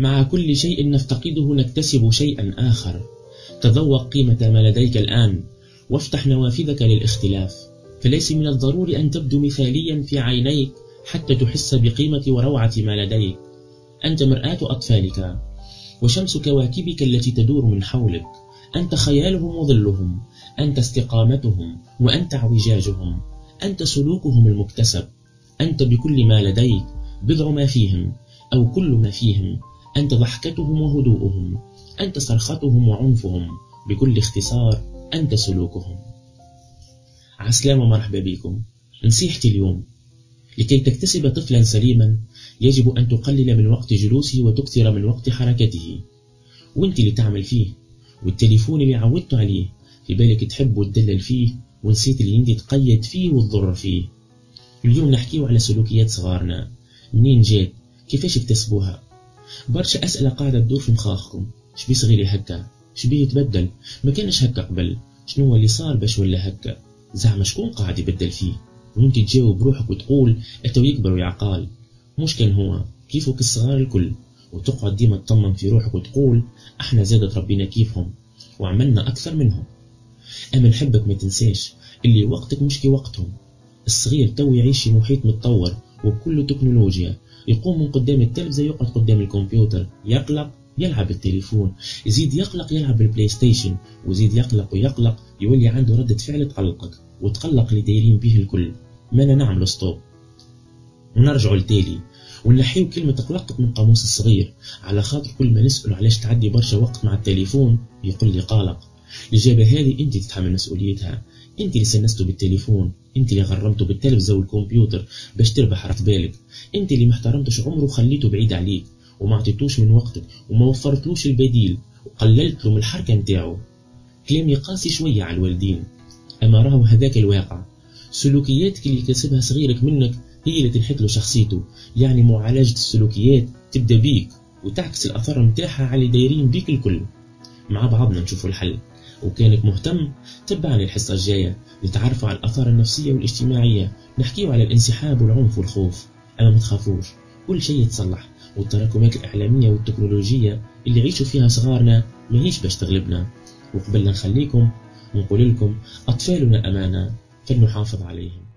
مع كل شيء نفتقده نكتسب شيئا آخر. تذوق قيمة ما لديك الآن وافتح نوافذك للاختلاف. فليس من الضروري أن تبدو مثاليا في عينيك حتى تحس بقيمة وروعة ما لديك. أنت مرآة أطفالك وشمس كواكبك التي تدور من حولك. أنت خيالهم وظلهم أنت استقامتهم وأنت اعوجاجهم. أنت سلوكهم المكتسب. أنت بكل ما لديك بضع ما فيهم أو كل ما فيهم. أنت ضحكتهم وهدوءهم أنت صرختهم وعنفهم بكل اختصار أنت سلوكهم. عسلامة مرحبا بكم. نصيحتي اليوم لكي تكتسب طفلا سليما يجب أن تقلل من وقت جلوسه وتكثر من وقت حركته. وأنت اللي تعمل فيه والتليفون اللي عودت عليه في بالك تحب وتدلل فيه ونسيت اللي انت تقيد فيه وتضر فيه. اليوم نحكيه على سلوكيات صغارنا. منين جات كيفاش اكتسبوها؟ برشا أسئلة قاعدة تدور في مخاخكم. شبي صغيري هكا؟ شبيه يتبدل ما كانش هكا قبل. شنو اللي صار باش ولا هكا؟ زعما شكون قاعد يبدل فيه؟ وانت تجاوب روحك وتقول اتو يكبر ويعقال مش كان هو. كيفك الصغار الكل؟ وتقعد ديما تطمن في روحك وتقول أحنا زادت ربنا كيفهم. وعملنا أكثر منهم. أما نحبك ما تنساش اللي وقتك مش كي وقتهم. الصغير تو يعيش في محيط متطور وبكل تكنولوجيا يقوم من قدام التلفزة يقعد قدام الكمبيوتر يقلق يلعب بالتليفون. يزيد يقلق يلعب بال PlayStation ويزيد يقلق ويقلق يولي عنده ردة فعل تقلقك وتقلق اللي دايرين به الكل. ما نعمل stop. ونرجع لتالي. ونحيو كلمة قلقت من قاموس الصغير. على خاطر كل ما نسأل علاش تعدي برشا وقت مع التليفون يقول لي قلق. الإجابة هذه أنت تتحمل مسؤوليتها. أنت اللي سنسته بالتليفون أنت اللي غرمته بالتلفزة والكمبيوتر باش تربح راس بالك. أنت اللي ما احترمتش عمره وخليته بعيد عليك وما عطيتوش من وقتك وما وفرتلوش البديل وقللت له من الحركة نتاعو. كلامي قاسي شوية على الوالدين. أما راهو هذاك الواقع. سلوكياتك اللي كسبها صغيرك منك هي اللي تنحت له شخصيته. يعني معالجة السلوكيات تبدأ بيك وتعكس الأثر متاعها على اللي دايرين بيك الكل. مع بعضنا نشوفوا الحل. وكانك مهتم تبعني الحصة الجاية نتعرفوا على الآثار النفسية والاجتماعية. نحكيو على الانسحاب والعنف والخوف. أما ما تخافوش كل شيء يتصلح. والتراكمات الإعلامية والتكنولوجية اللي يعيشوا فيها صغارنا ماهيش باش تغلبنا. وقبل نخليكم ونقول لكم أطفالنا أمانة فلنحافظ عليهم.